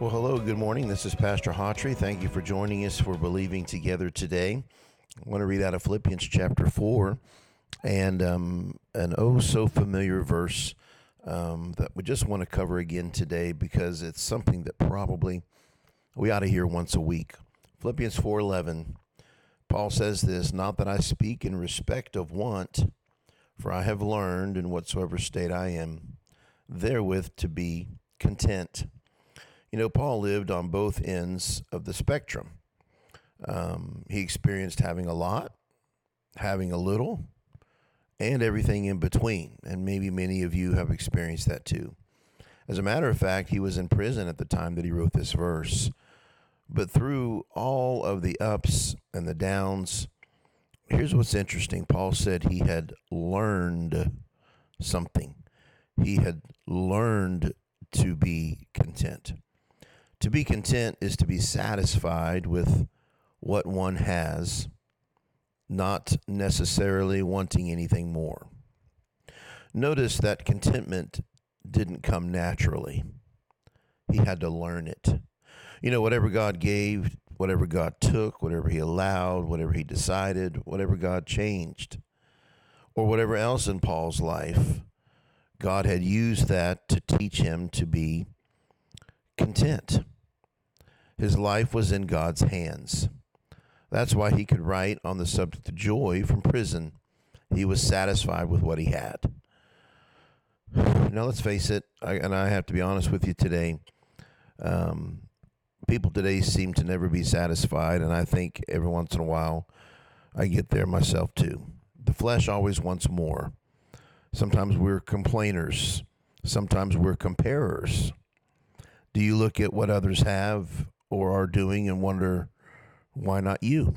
Well, hello, good morning. This is Pastor Hawtrey. Thank you for joining us for Believing Together today. I want to read out of Philippians chapter 4 and um, an oh so familiar verse um, that we just want to cover again today because it's something that probably we ought to hear once a week. Philippians 4:11 Paul says this, not that I speak in respect of want, for I have learned in whatsoever state I am therewith to be content. You know, Paul lived on both ends of the spectrum. Um, he experienced having a lot, having a little, and everything in between. And maybe many of you have experienced that too. As a matter of fact, he was in prison at the time that he wrote this verse. But through all of the ups and the downs, here's what's interesting. Paul said he had learned something, he had learned to be content. To be content is to be satisfied with what one has, not necessarily wanting anything more. Notice that contentment didn't come naturally, he had to learn it. You know, whatever God gave, whatever God took, whatever He allowed, whatever He decided, whatever God changed, or whatever else in Paul's life, God had used that to teach him to be content. His life was in God's hands. That's why he could write on the subject of joy from prison. He was satisfied with what he had. Now, let's face it, I, and I have to be honest with you today. Um, people today seem to never be satisfied, and I think every once in a while I get there myself too. The flesh always wants more. Sometimes we're complainers, sometimes we're comparers. Do you look at what others have or are doing and wonder, why not you?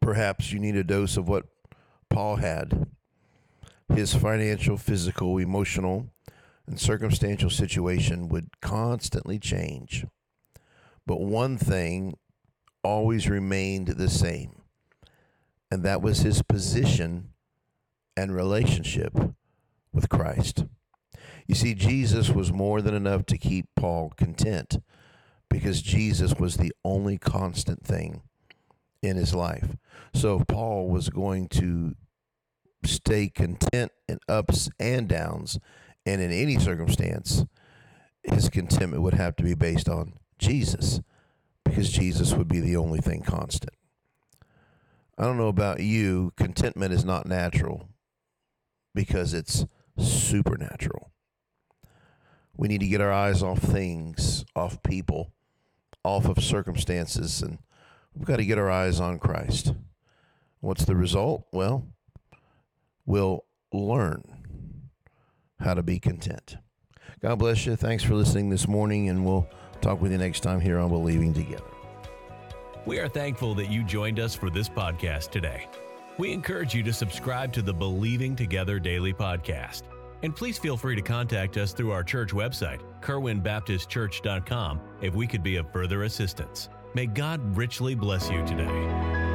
Perhaps you need a dose of what Paul had. His financial, physical, emotional, and circumstantial situation would constantly change. But one thing always remained the same, and that was his position and relationship with Christ. You see, Jesus was more than enough to keep Paul content because Jesus was the only constant thing in his life. So if Paul was going to stay content in ups and downs and in any circumstance, his contentment would have to be based on Jesus because Jesus would be the only thing constant. I don't know about you, contentment is not natural because it's supernatural. We need to get our eyes off things, off people, off of circumstances, and we've got to get our eyes on Christ. What's the result? Well, we'll learn how to be content. God bless you. Thanks for listening this morning, and we'll talk with you next time here on Believing Together. We are thankful that you joined us for this podcast today. We encourage you to subscribe to the Believing Together Daily Podcast. And please feel free to contact us through our church website, kerwinbaptistchurch.com, if we could be of further assistance. May God richly bless you today.